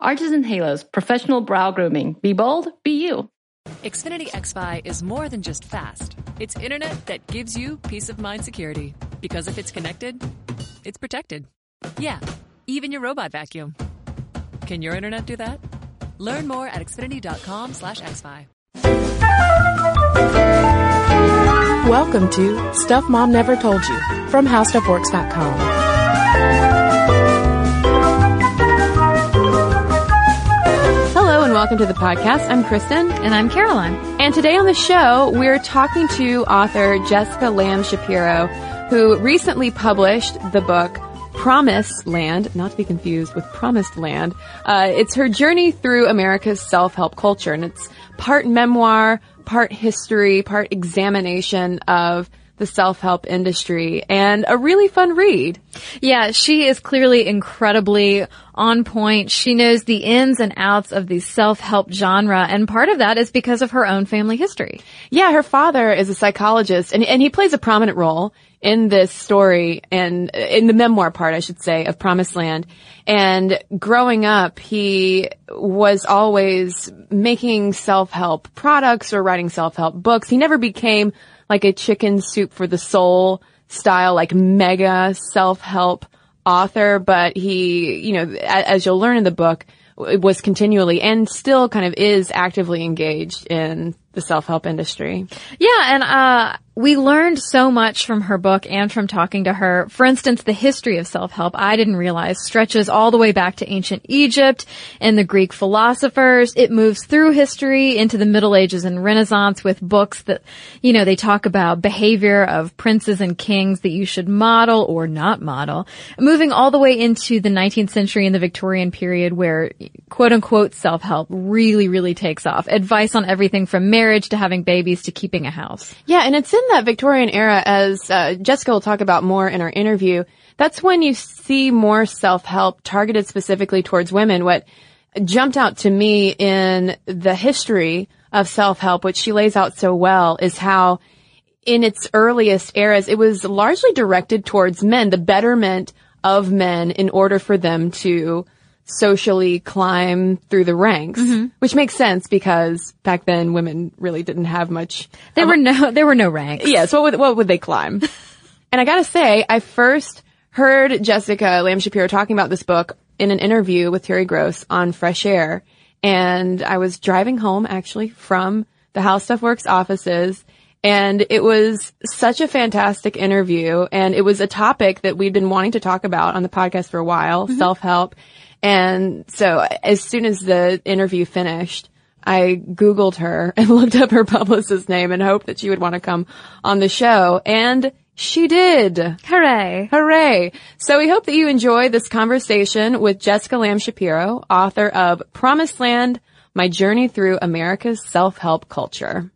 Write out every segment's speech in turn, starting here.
Arches and Halos, professional brow grooming. Be bold, be you. Xfinity XFi is more than just fast. It's internet that gives you peace of mind security. Because if it's connected, it's protected. Yeah, even your robot vacuum. Can your internet do that? Learn more at xfinity.com slash xfi. Welcome to Stuff Mom Never Told You from HowStuffWorks.com. and welcome to the podcast. I'm Kristen. And I'm Caroline. And today on the show, we're talking to author Jessica Lamb Shapiro, who recently published the book Promise Land, not to be confused with Promised Land. Uh, it's her journey through America's self-help culture, and it's part memoir, part history, part examination of the self-help industry and a really fun read. Yeah, she is clearly incredibly on point. She knows the ins and outs of the self-help genre and part of that is because of her own family history. Yeah, her father is a psychologist and, and he plays a prominent role in this story and in the memoir part, I should say, of Promise Land. And growing up, he was always making self-help products or writing self-help books. He never became like a chicken soup for the soul style, like mega self-help author, but he, you know, as you'll learn in the book, was continually and still kind of is actively engaged in the self-help industry. Yeah, and uh we learned so much from her book and from talking to her. For instance, the history of self-help, I didn't realize stretches all the way back to ancient Egypt and the Greek philosophers. It moves through history into the Middle Ages and Renaissance with books that, you know, they talk about behavior of princes and kings that you should model or not model. Moving all the way into the 19th century and the Victorian period where quote unquote self-help really, really takes off. Advice on everything from marriage to having babies to keeping a house. Yeah, and it's in that Victorian era, as uh, Jessica will talk about more in our interview, that's when you see more self-help targeted specifically towards women. What jumped out to me in the history of self-help, which she lays out so well, is how in its earliest eras, it was largely directed towards men, the betterment of men in order for them to socially climb through the ranks, mm-hmm. which makes sense because back then women really didn't have much. There were no, there were no ranks. Yes. What would, what would they climb? and I gotta say, I first heard Jessica Lamb Shapiro talking about this book in an interview with Terry Gross on Fresh Air. And I was driving home actually from the How Stuff Works offices and it was such a fantastic interview and it was a topic that we'd been wanting to talk about on the podcast for a while, mm-hmm. self-help. And so as soon as the interview finished, I Googled her and looked up her publicist's name and hoped that she would want to come on the show. And she did. Hooray. Hooray. So we hope that you enjoy this conversation with Jessica Lamb Shapiro, author of Promise Land, My Journey Through America's Self-Help Culture.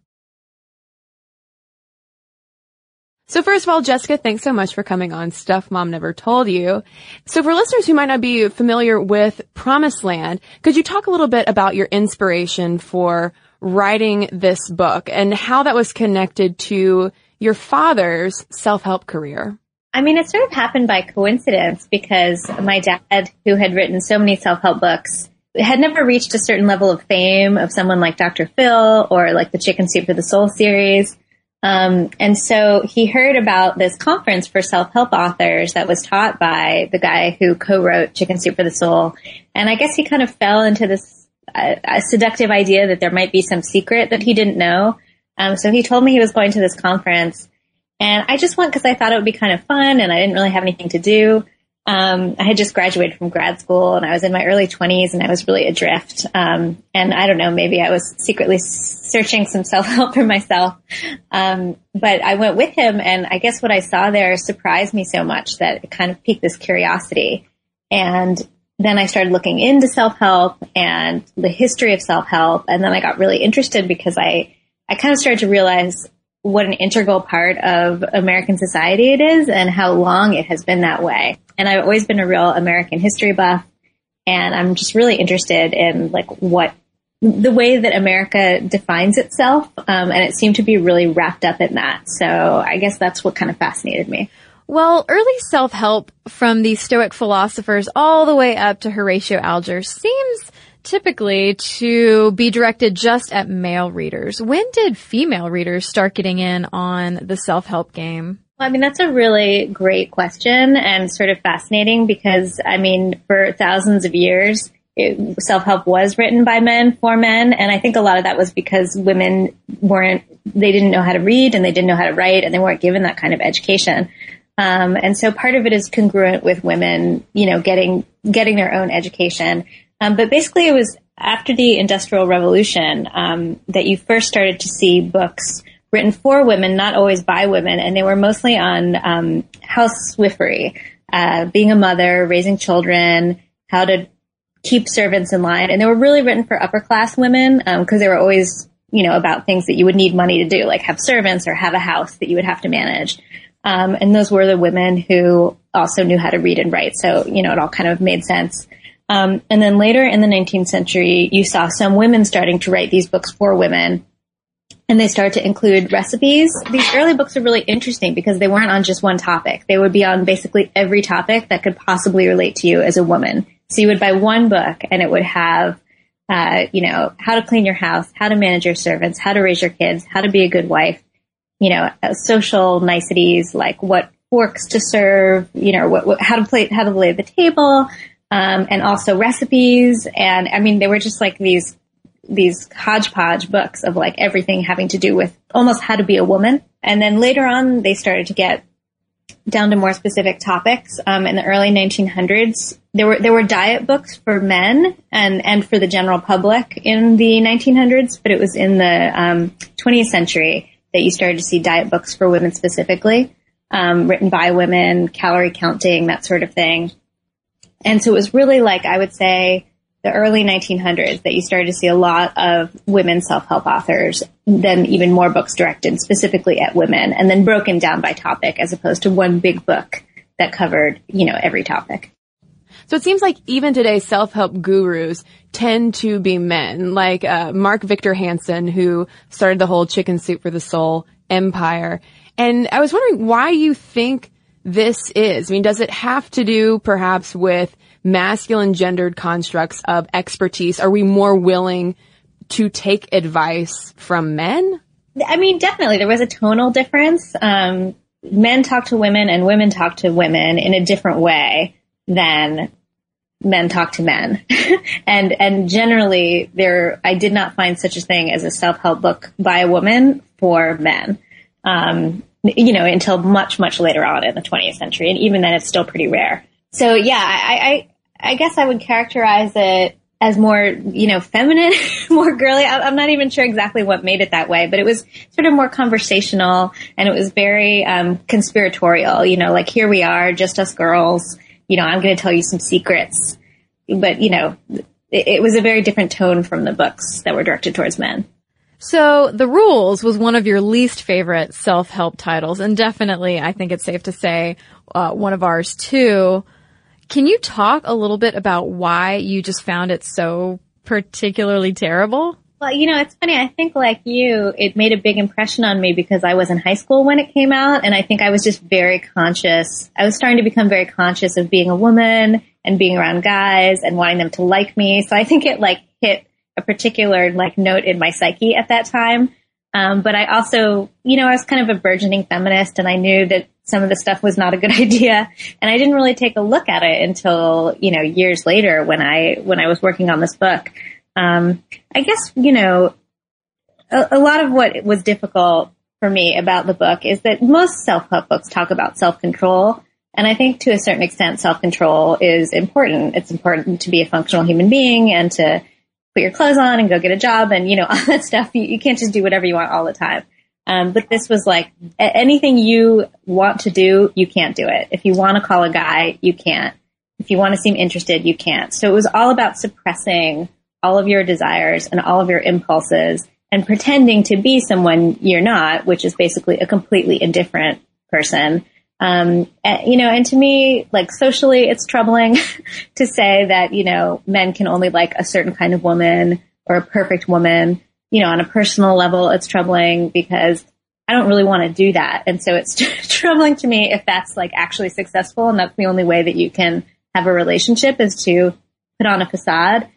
So first of all, Jessica, thanks so much for coming on Stuff Mom Never Told You. So for listeners who might not be familiar with Promise Land, could you talk a little bit about your inspiration for writing this book and how that was connected to your father's self-help career? I mean, it sort of happened by coincidence because my dad, who had written so many self-help books, had never reached a certain level of fame of someone like Dr. Phil or like the Chicken Soup for the Soul series. Um, and so he heard about this conference for self-help authors that was taught by the guy who co-wrote Chicken Soup for the Soul. And I guess he kind of fell into this uh, seductive idea that there might be some secret that he didn't know. Um, so he told me he was going to this conference and I just went because I thought it would be kind of fun and I didn't really have anything to do. Um, I had just graduated from grad school and I was in my early 20s and I was really adrift. Um, and I don't know, maybe I was secretly searching some self help for myself. Um, but I went with him and I guess what I saw there surprised me so much that it kind of piqued this curiosity. And then I started looking into self-help and the history of self-help. And then I got really interested because I, I kind of started to realize what an integral part of American society it is and how long it has been that way. And I've always been a real American history buff. And I'm just really interested in like what the way that America defines itself. Um, and it seemed to be really wrapped up in that. So I guess that's what kind of fascinated me. Well, early self-help from the Stoic philosophers all the way up to Horatio Alger seems typically to be directed just at male readers. When did female readers start getting in on the self-help game? I mean, that's a really great question and sort of fascinating because, I mean, for thousands of years, it, self-help was written by men for men. And I think a lot of that was because women weren't, they didn't know how to read and they didn't know how to write and they weren't given that kind of education. Um, and so part of it is congruent with women, you know, getting, getting their own education. Um, but basically it was after the industrial revolution, um, that you first started to see books written for women, not always by women, and they were mostly on um, housewifery, uh, being a mother, raising children, how to keep servants in line, and they were really written for upper class women because um, they were always, you know, about things that you would need money to do, like have servants or have a house that you would have to manage. Um, and those were the women who also knew how to read and write, so you know, it all kind of made sense. Um, and then later in the 19th century, you saw some women starting to write these books for women and they start to include recipes. These early books are really interesting because they weren't on just one topic. They would be on basically every topic that could possibly relate to you as a woman. So you would buy one book and it would have, uh, you know, how to clean your house, how to manage your servants, how to raise your kids, how to be a good wife, you know, uh, social niceties like what forks to serve, you know, what, what, how to play, how to lay the table, um, and also recipes. And I mean, they were just like these these hodgepodge books of like everything having to do with almost how to be a woman. And then later on, they started to get down to more specific topics. Um, in the early 1900s, there were there were diet books for men and and for the general public in the 1900s, but it was in the um, 20th century that you started to see diet books for women specifically, um, written by women, calorie counting, that sort of thing. And so it was really like I would say the early 1900s that you started to see a lot of women self-help authors, then even more books directed specifically at women and then broken down by topic as opposed to one big book that covered, you know, every topic. So it seems like even today self-help gurus tend to be men, like uh, Mark Victor Hansen, who started the whole chicken soup for the soul empire. And I was wondering why you think this is. I mean, does it have to do perhaps with masculine gendered constructs of expertise? Are we more willing to take advice from men? I mean, definitely. There was a tonal difference. Um, men talk to women and women talk to women in a different way than men talk to men. and, and generally there, I did not find such a thing as a self-help book by a woman for men. Um, you know, until much, much later on in the 20th century. And even then it's still pretty rare. So yeah, I, I, I guess I would characterize it as more, you know, feminine, more girly. I, am not even sure exactly what made it that way, but it was sort of more conversational and it was very, um, conspiratorial, you know, like here we are, just us girls, you know, I'm going to tell you some secrets. But, you know, it, it was a very different tone from the books that were directed towards men. So The Rules was one of your least favorite self-help titles and definitely I think it's safe to say uh, one of ours too. Can you talk a little bit about why you just found it so particularly terrible? Well, you know, it's funny. I think like you, it made a big impression on me because I was in high school when it came out and I think I was just very conscious. I was starting to become very conscious of being a woman and being around guys and wanting them to like me. So I think it like hit a particular like note in my psyche at that time. Um, but I also, you know, I was kind of a burgeoning feminist and I knew that some of the stuff was not a good idea. And I didn't really take a look at it until, you know, years later when I, when I was working on this book. Um, I guess, you know, a, a lot of what was difficult for me about the book is that most self-help books talk about self-control. And I think to a certain extent, self-control is important. It's important to be a functional human being and to put your clothes on and go get a job and, you know, all that stuff. You, you can't just do whatever you want all the time. Um, but this was like anything you want to do, you can't do it. If you want to call a guy, you can't. If you want to seem interested, you can't. So it was all about suppressing all of your desires and all of your impulses and pretending to be someone you're not, which is basically a completely indifferent person. Um, and, you know, and to me, like socially, it's troubling to say that, you know, men can only like a certain kind of woman or a perfect woman. You know, on a personal level, it's troubling because I don't really want to do that. And so it's troubling to me if that's like actually successful and that's the only way that you can have a relationship is to put on a facade.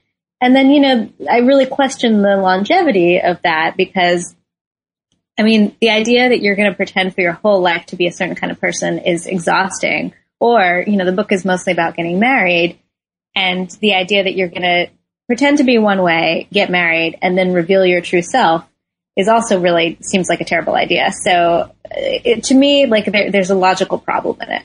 And then, you know, I really question the longevity of that because I mean, the idea that you're going to pretend for your whole life to be a certain kind of person is exhausting. Or, you know, the book is mostly about getting married and the idea that you're going to pretend to be one way, get married, and then reveal your true self is also really seems like a terrible idea. So it, to me, like there, there's a logical problem in it.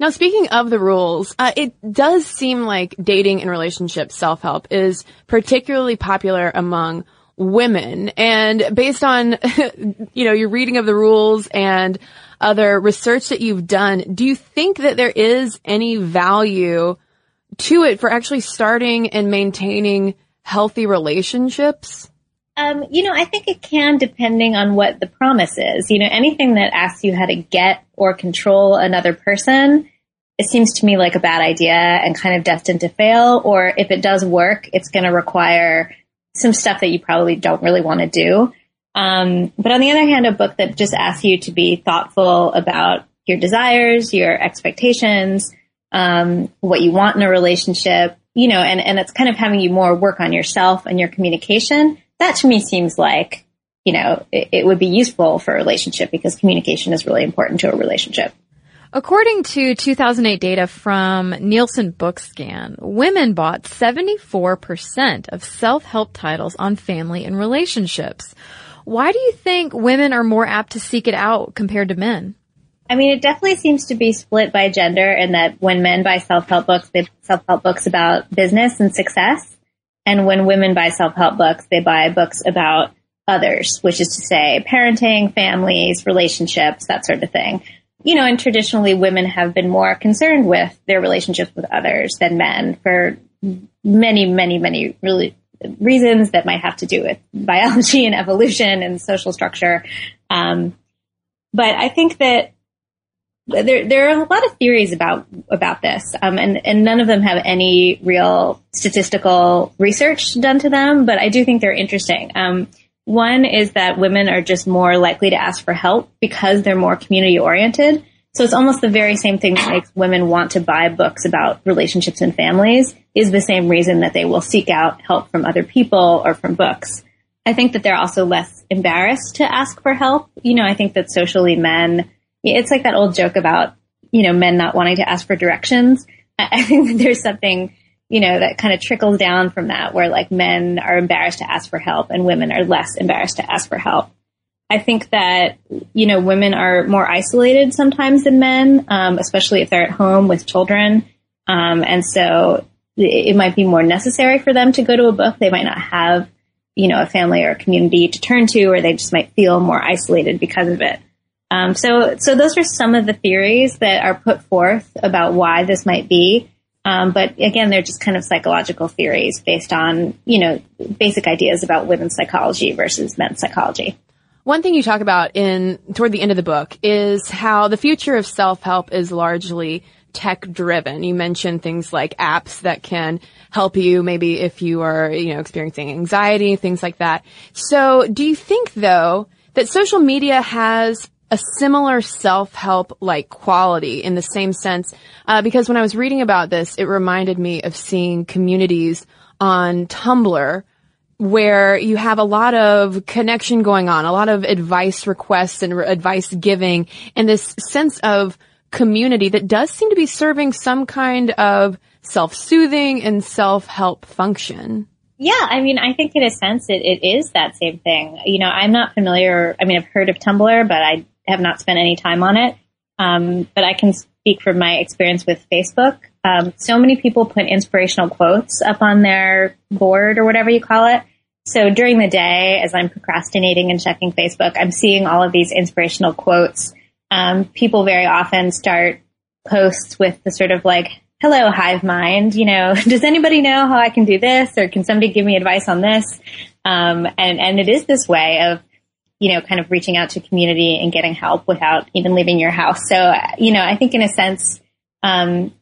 Now, speaking of the rules, uh, it does seem like dating and relationship self-help is particularly popular among women. And based on, you know, your reading of the rules and other research that you've done, do you think that there is any value to it for actually starting and maintaining healthy relationships? Um, you know, I think it can depending on what the promise is. You know, anything that asks you how to get or control another person, it seems to me like a bad idea and kind of destined to fail. Or if it does work, it's going to require some stuff that you probably don't really want to do. Um, but on the other hand, a book that just asks you to be thoughtful about your desires, your expectations, um, what you want in a relationship, you know, and, and it's kind of having you more work on yourself and your communication. That to me seems like, you know, it, it would be useful for a relationship because communication is really important to a relationship. According to 2008 data from Nielsen Bookscan, women bought 74% of self-help titles on family and relationships. Why do you think women are more apt to seek it out compared to men? I mean, it definitely seems to be split by gender in that when men buy self-help books, they buy self-help books about business and success. And when women buy self-help books, they buy books about others, which is to say parenting, families, relationships, that sort of thing you know, and traditionally women have been more concerned with their relationships with others than men for many, many, many really reasons that might have to do with biology and evolution and social structure. Um, but I think that there there are a lot of theories about about this, um, and and none of them have any real statistical research done to them. But I do think they're interesting. Um, one is that women are just more likely to ask for help because they're more community oriented. So it's almost the very same thing that makes women want to buy books about relationships and families is the same reason that they will seek out help from other people or from books. I think that they're also less embarrassed to ask for help. You know, I think that socially men, it's like that old joke about, you know, men not wanting to ask for directions. I think that there's something you know, that kind of trickles down from that where like men are embarrassed to ask for help and women are less embarrassed to ask for help. I think that, you know, women are more isolated sometimes than men, um, especially if they're at home with children. Um, and so it, might be more necessary for them to go to a book. They might not have, you know, a family or a community to turn to, or they just might feel more isolated because of it. Um, so, so those are some of the theories that are put forth about why this might be. Um, but again, they're just kind of psychological theories based on, you know, basic ideas about women's psychology versus men's psychology. One thing you talk about in toward the end of the book is how the future of self-help is largely tech driven. You mentioned things like apps that can help you maybe if you are, you know, experiencing anxiety, things like that. So do you think though that social media has a similar self-help like quality in the same sense uh, because when I was reading about this, it reminded me of seeing communities on Tumblr where you have a lot of connection going on, a lot of advice requests and re- advice giving, and this sense of community that does seem to be serving some kind of self-soothing and self-help function. Yeah, I mean, I think in a sense it, it is that same thing. You know, I'm not familiar, I mean, I've heard of Tumblr, but I have not spent any time on it. Um, but I can speak from my experience with Facebook. Um, so many people put inspirational quotes up on their board or whatever you call it. So during the day, as I'm procrastinating and checking Facebook, I'm seeing all of these inspirational quotes. Um, people very often start posts with the sort of like hello, hive mind, you know, does anybody know how I can do this or can somebody give me advice on this? Um, and, and it is this way of, you know, kind of reaching out to community and getting help without even leaving your house. So, you know, I think in a sense, um,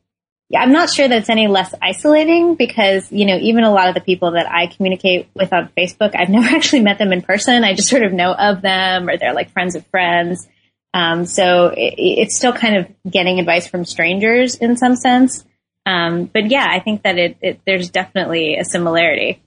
yeah, I'm not sure that it's any less isolating because, you know, even a lot of the people that I communicate with on Facebook, I've never actually met them in person. I just sort of know of them or they're like friends of friends. Um, so it, it's still kind of getting advice from strangers in some sense. Um, but yeah, I think that it, it, there's definitely a similarity.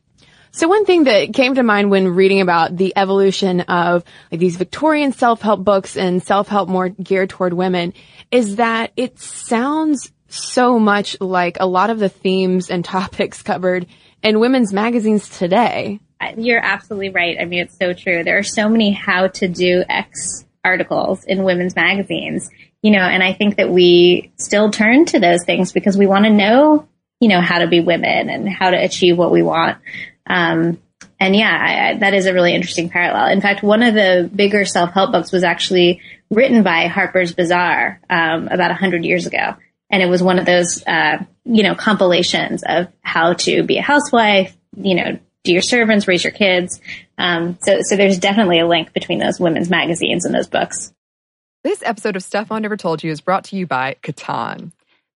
So one thing that came to mind when reading about the evolution of like these Victorian self-help books and self-help more geared toward women is that it sounds so much like a lot of the themes and topics covered in women's magazines today. You're absolutely right. I mean, it's so true. There are so many how to do X articles in women's magazines, you know, and I think that we still turn to those things because we want to know, you know, how to be women and how to achieve what we want. Um, and yeah, I, I, that is a really interesting parallel. In fact, one of the bigger self-help books was actually written by Harper's Bazaar um, about a hundred years ago, and it was one of those, uh, you know, compilations of how to be a housewife, you know, do your servants, raise your kids. Um, so, so there's definitely a link between those women's magazines and those books. This episode of Stuff I Never Told You is brought to you by Catan.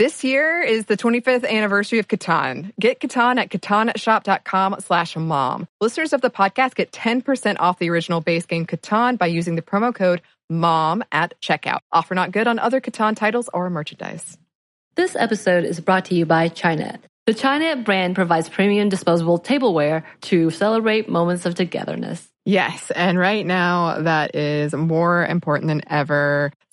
This year is the 25th anniversary of Catan. Get Catan at catanshop.com slash mom. Listeners of the podcast get 10% off the original base game Catan by using the promo code MOM at checkout. Offer not good on other Catan titles or merchandise. This episode is brought to you by Chinet. The Chinet brand provides premium disposable tableware to celebrate moments of togetherness. Yes, and right now that is more important than ever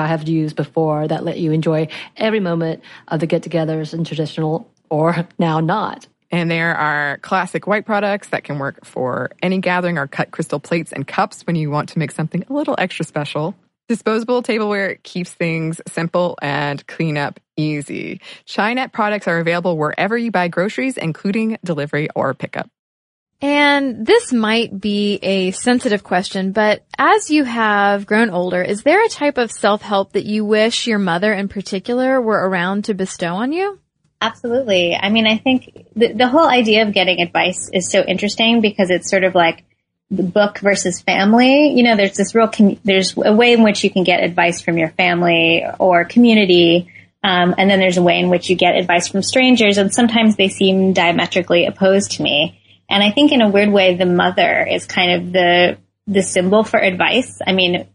i have used before that let you enjoy every moment of the get-togethers and traditional or now not and there are classic white products that can work for any gathering or cut crystal plates and cups when you want to make something a little extra special. Disposable tableware keeps things simple and cleanup easy. Chinet products are available wherever you buy groceries, including delivery or pickup. And this might be a sensitive question, but as you have grown older, is there a type of self-help that you wish your mother in particular were around to bestow on you? Absolutely. I mean, I think the, the whole idea of getting advice is so interesting because it's sort of like the book versus family. You know, there's this real, com- there's a way in which you can get advice from your family or community. Um, and then there's a way in which you get advice from strangers and sometimes they seem diametrically opposed to me. And I think in a weird way, the mother is kind of the the symbol for advice. I mean,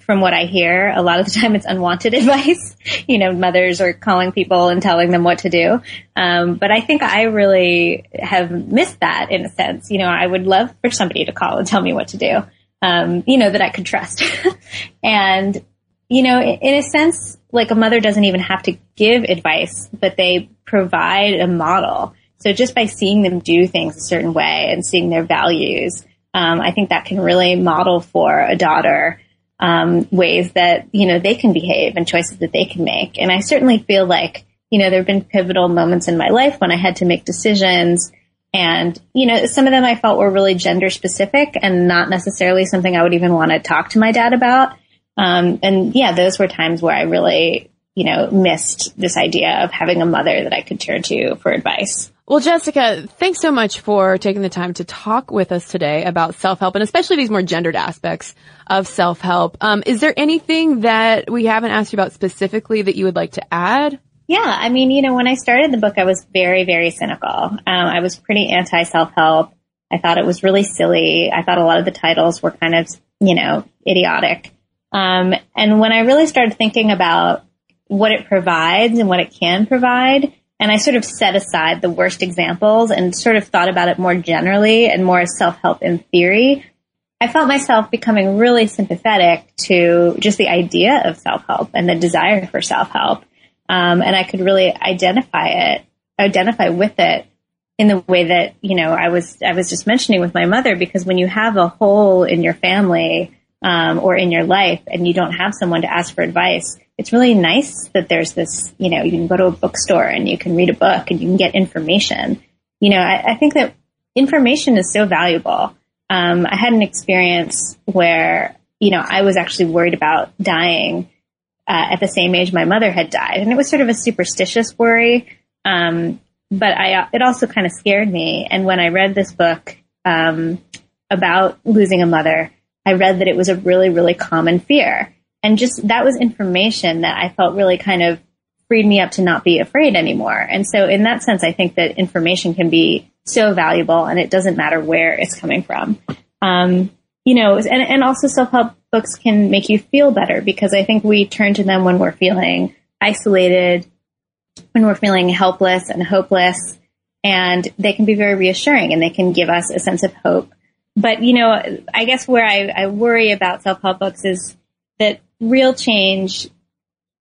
from what I hear, a lot of the time it's unwanted advice. you know, mothers are calling people and telling them what to do. Um, but I think I really have missed that in a sense. You know, I would love for somebody to call and tell me what to do. Um, you know, that I could trust. and, you know, in a sense, like a mother doesn't even have to give advice, but they provide a model. So just by seeing them do things a certain way and seeing their values, um, I think that can really model for a daughter um, ways that you know they can behave and choices that they can make. And I certainly feel like you know, there have been pivotal moments in my life when I had to make decisions and, you know, some of them I felt were really gender specific and not necessarily something I would even want to talk to my dad about. Um, and yeah, those were times where I really, you know, missed this idea of having a mother that I could turn to for advice. Well, Jessica, thanks so much for taking the time to talk with us today about self-help and especially these more gendered aspects of self-help. Um, is there anything that we haven't asked you about specifically that you would like to add? Yeah, I mean, you know, when I started the book, I was very, very cynical. Um, I was pretty anti self-help. I thought it was really silly. I thought a lot of the titles were kind of, you know, idiotic. Um, and when I really started thinking about what it provides and what it can provide, and I sort of set aside the worst examples and sort of thought about it more generally and more as self-help in theory, I felt myself becoming really sympathetic to just the idea of self-help and the desire for self-help. Um, and I could really identify it, identify with it in the way that, you know, I was, I was just mentioning with my mother, because when you have a hole in your family, um, or in your life and you don't have someone to ask for advice, it's really nice that there's this, you know, you can go to a bookstore and you can read a book and you can get information. You know, I, I think that information is so valuable. Um, I had an experience where, you know, I was actually worried about dying uh, at the same age my mother had died, and it was sort of a superstitious worry. Um, but I, it also kind of scared me. And when I read this book um, about losing a mother, I read that it was a really, really common fear, and just that was information that I felt really kind of freed me up to not be afraid anymore. And so, in that sense, I think that information can be so valuable, and it doesn't matter where it's coming from. Um, you know, and, and also self help books can make you feel better because I think we turn to them when we're feeling isolated, when we're feeling helpless and hopeless, and they can be very reassuring and they can give us a sense of hope. But, you know, I guess where I, I worry about self-help books is that real change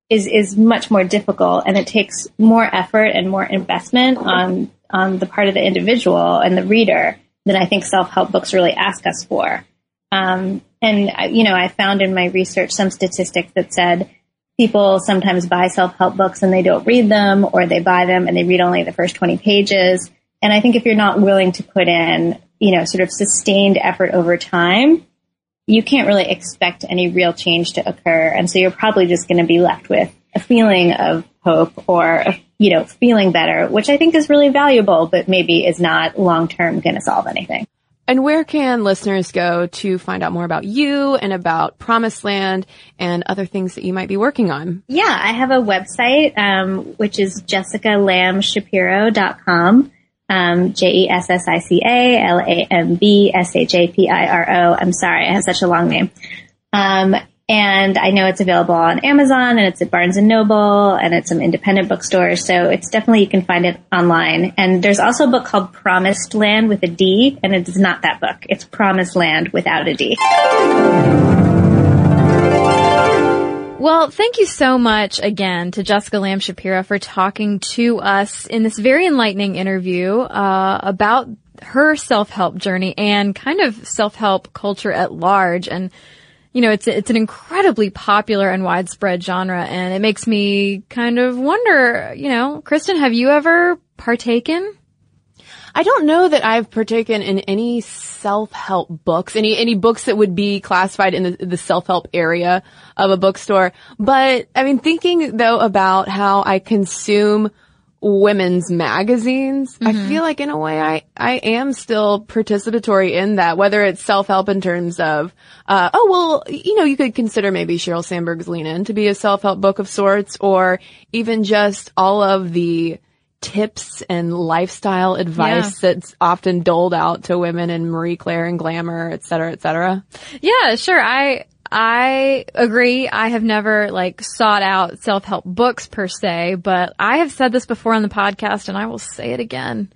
is, is much more difficult and it takes more effort and more investment on, on the part of the individual and the reader than I think self-help books really ask us for. Um, and, you know, I found in my research some statistics that said people sometimes buy self-help books and they don't read them or they buy them and they read only the first 20 pages. And I think if you're not willing to put in, you know, sort of sustained effort over time, you can't really expect any real change to occur. And so you're probably just going to be left with a feeling of hope or, you know, feeling better, which I think is really valuable, but maybe is not long term going to solve anything. And where can listeners go to find out more about you and about Promise Land and other things that you might be working on? Yeah, I have a website, um, which is jessicalambshapiro.com. Um, J-E-S-S-I-C-A-L-A-M-B-S-H-A-P-I-R-O. I'm sorry, I have such a long name. Um, and I know it's available on Amazon and it's at Barnes and Noble and at some independent bookstores. So it's definitely, you can find it online. And there's also a book called Promised Land with a D and it is not that book. It's Promise Land without a D. Well, thank you so much again to Jessica Lamb Shapiro for talking to us in this very enlightening interview uh, about her self-help journey and kind of self-help culture at large and you know, it's it's an incredibly popular and widespread genre, and it makes me kind of wonder. You know, Kristen, have you ever partaken? I don't know that I've partaken in any self-help books, any any books that would be classified in the, the self-help area of a bookstore. But I mean, thinking though about how I consume women's magazines. Mm-hmm. I feel like in a way I, I am still participatory in that, whether it's self-help in terms of, uh, oh, well, you know, you could consider maybe Sheryl Sandberg's Lean In to be a self-help book of sorts, or even just all of the tips and lifestyle advice yeah. that's often doled out to women in Marie Claire and Glamour, et cetera, et cetera. Yeah, sure. I, I agree. I have never like sought out self-help books per se, but I have said this before on the podcast and I will say it again.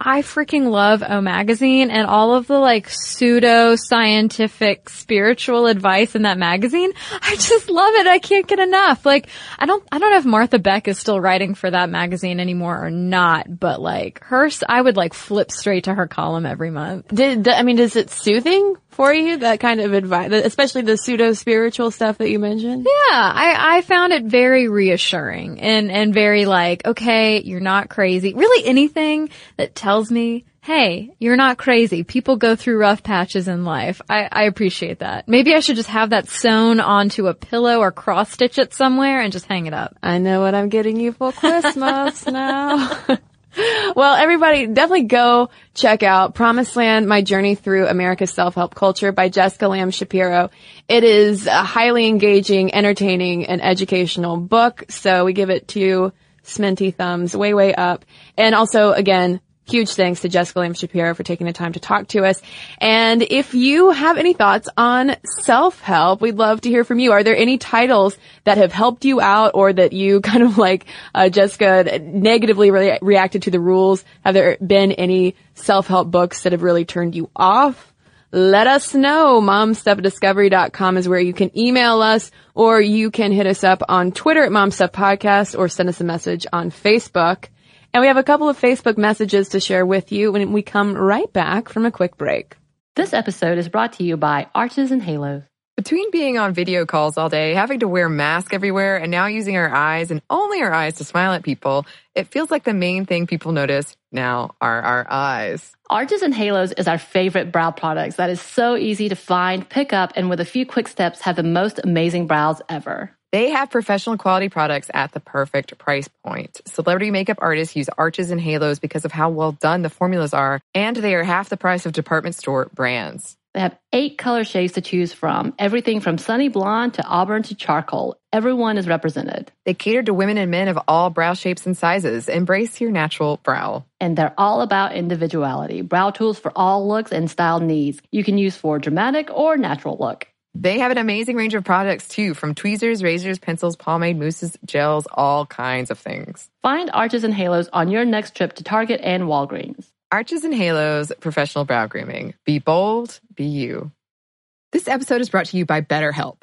I freaking love O magazine and all of the like pseudo scientific spiritual advice in that magazine. I just love it. I can't get enough. Like I don't, I don't know if Martha Beck is still writing for that magazine anymore or not, but like her, I would like flip straight to her column every month. Did, I mean, is it soothing? For you? That kind of advice, especially the pseudo spiritual stuff that you mentioned. Yeah, I, I found it very reassuring and, and very like, okay, you're not crazy. Really anything that tells me, hey, you're not crazy. People go through rough patches in life. I, I appreciate that. Maybe I should just have that sewn onto a pillow or cross stitch it somewhere and just hang it up. I know what I'm getting you for Christmas now. well, everybody definitely go check out Promise Land, My Journey Through America's Self-Help Culture by Jessica Lamb Shapiro. It is a highly engaging, entertaining, and educational book. So we give it two sminty thumbs way, way up. And also, again, Huge thanks to Jessica Lamb Shapiro for taking the time to talk to us. And if you have any thoughts on self-help, we'd love to hear from you. Are there any titles that have helped you out or that you kind of like, uh, Jessica negatively re- reacted to the rules? Have there been any self-help books that have really turned you off? Let us know. Momstuffdiscovery.com is where you can email us or you can hit us up on Twitter at momstuffpodcast or send us a message on Facebook. And we have a couple of Facebook messages to share with you when we come right back from a quick break. This episode is brought to you by Arches and Halos. Between being on video calls all day, having to wear masks everywhere, and now using our eyes and only our eyes to smile at people, it feels like the main thing people notice now are our eyes. Arches and Halos is our favorite brow products that is so easy to find, pick up, and with a few quick steps have the most amazing brows ever. They have professional quality products at the perfect price point. Celebrity makeup artists use arches and halos because of how well done the formulas are, and they are half the price of department store brands. They have eight color shades to choose from, everything from sunny blonde to auburn to charcoal. Everyone is represented. They cater to women and men of all brow shapes and sizes. Embrace your natural brow. And they're all about individuality. Brow tools for all looks and style needs. You can use for dramatic or natural look. They have an amazing range of products too, from tweezers, razors, pencils, pomade, mousses, gels, all kinds of things. Find Arches and Halos on your next trip to Target and Walgreens. Arches and Halos Professional Brow Grooming. Be bold, be you. This episode is brought to you by BetterHelp.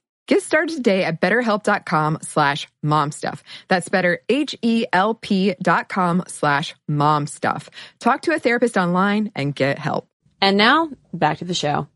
Get started today at betterhelp.com slash momstuff. That's better, H-E-L-P dot com slash momstuff. Talk to a therapist online and get help. And now, back to the show.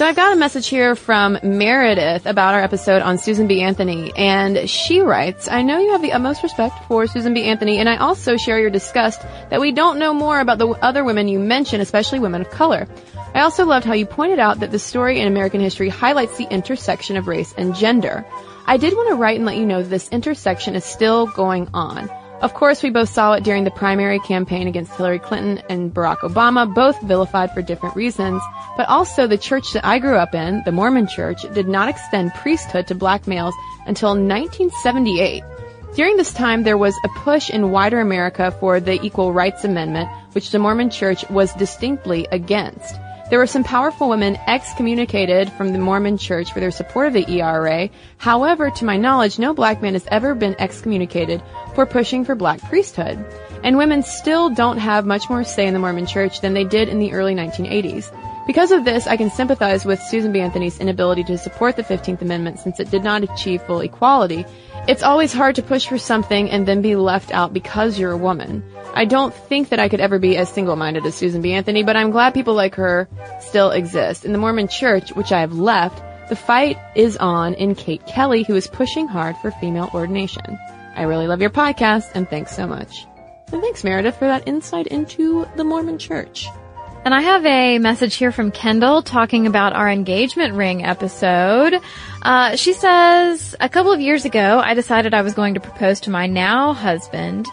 So I've got a message here from Meredith about our episode on Susan B. Anthony, and she writes, I know you have the utmost respect for Susan B. Anthony, and I also share your disgust that we don't know more about the other women you mention, especially women of color. I also loved how you pointed out that the story in American history highlights the intersection of race and gender. I did want to write and let you know this intersection is still going on. Of course, we both saw it during the primary campaign against Hillary Clinton and Barack Obama, both vilified for different reasons. But also, the church that I grew up in, the Mormon church, did not extend priesthood to black males until 1978. During this time, there was a push in wider America for the Equal Rights Amendment, which the Mormon church was distinctly against. There were some powerful women excommunicated from the Mormon church for their support of the ERA. However, to my knowledge, no black man has ever been excommunicated for pushing for black priesthood. And women still don't have much more say in the Mormon church than they did in the early 1980s. Because of this, I can sympathize with Susan B. Anthony's inability to support the 15th Amendment since it did not achieve full equality. It's always hard to push for something and then be left out because you're a woman. I don't think that I could ever be as single-minded as Susan B. Anthony, but I'm glad people like her still exist. In the Mormon church, which I have left, the fight is on in Kate Kelly, who is pushing hard for female ordination. I really love your podcast, and thanks so much. And thanks, Meredith, for that insight into the Mormon church. And I have a message here from Kendall talking about our engagement ring episode. Uh, she says, a couple of years ago, I decided I was going to propose to my now husband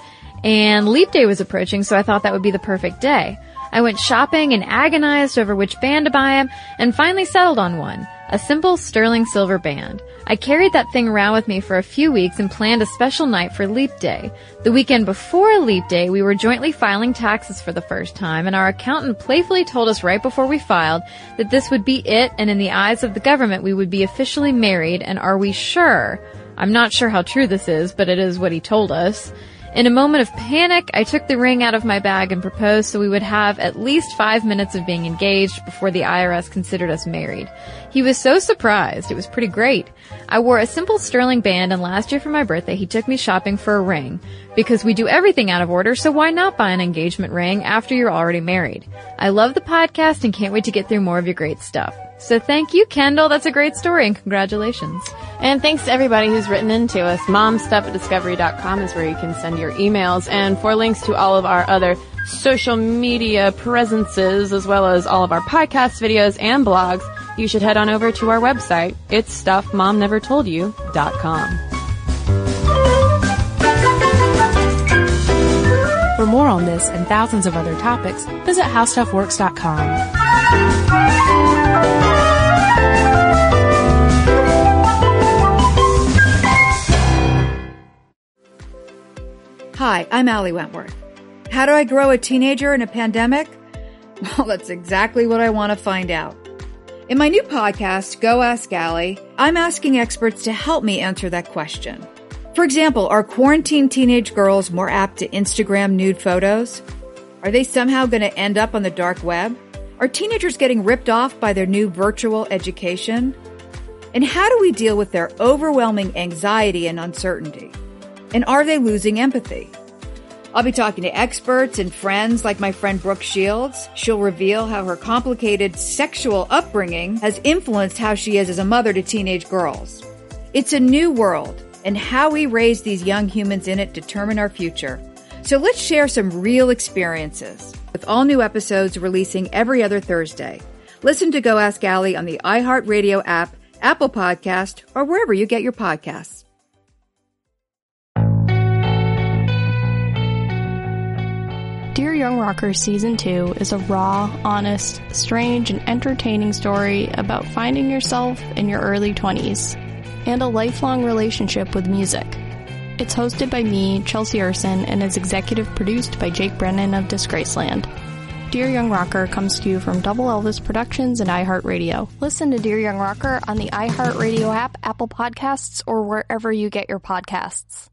and leap day was approaching, so I thought that would be the perfect day. I went shopping and agonized over which band to buy him and finally settled on one. A simple sterling silver band. I carried that thing around with me for a few weeks and planned a special night for Leap Day. The weekend before Leap Day, we were jointly filing taxes for the first time, and our accountant playfully told us right before we filed that this would be it, and in the eyes of the government, we would be officially married, and are we sure? I'm not sure how true this is, but it is what he told us. In a moment of panic, I took the ring out of my bag and proposed so we would have at least five minutes of being engaged before the IRS considered us married. He was so surprised. It was pretty great. I wore a simple sterling band and last year for my birthday he took me shopping for a ring. Because we do everything out of order, so why not buy an engagement ring after you're already married? I love the podcast and can't wait to get through more of your great stuff. So thank you, Kendall. That's a great story and congratulations. And thanks to everybody who's written into us. Momstuff at discovery.com is where you can send your emails. And for links to all of our other social media presences, as well as all of our podcast videos and blogs, you should head on over to our website. It's stuffmomnevertoldyou.com. For more on this and thousands of other topics, visit howstuffworks.com. Hi, I'm Ali Wentworth. How do I grow a teenager in a pandemic? Well, that's exactly what I want to find out. In my new podcast, Go Ask Ali, I'm asking experts to help me answer that question. For example, are quarantine teenage girls more apt to Instagram nude photos? Are they somehow going to end up on the dark web? Are teenagers getting ripped off by their new virtual education? And how do we deal with their overwhelming anxiety and uncertainty? And are they losing empathy? I'll be talking to experts and friends like my friend Brooke Shields. She'll reveal how her complicated sexual upbringing has influenced how she is as a mother to teenage girls. It's a new world, and how we raise these young humans in it determine our future. So let's share some real experiences with all new episodes releasing every other Thursday. Listen to Go Ask Ali on the iHeartRadio app, Apple Podcast, or wherever you get your podcasts. Dear Young Rocker Season 2 is a raw, honest, strange, and entertaining story about finding yourself in your early 20s and a lifelong relationship with music. It's hosted by me, Chelsea Erson, and is executive produced by Jake Brennan of Disgraceland. Dear Young Rocker comes to you from Double Elvis Productions and iHeartRadio. Listen to Dear Young Rocker on the iHeartRadio app, Apple Podcasts, or wherever you get your podcasts.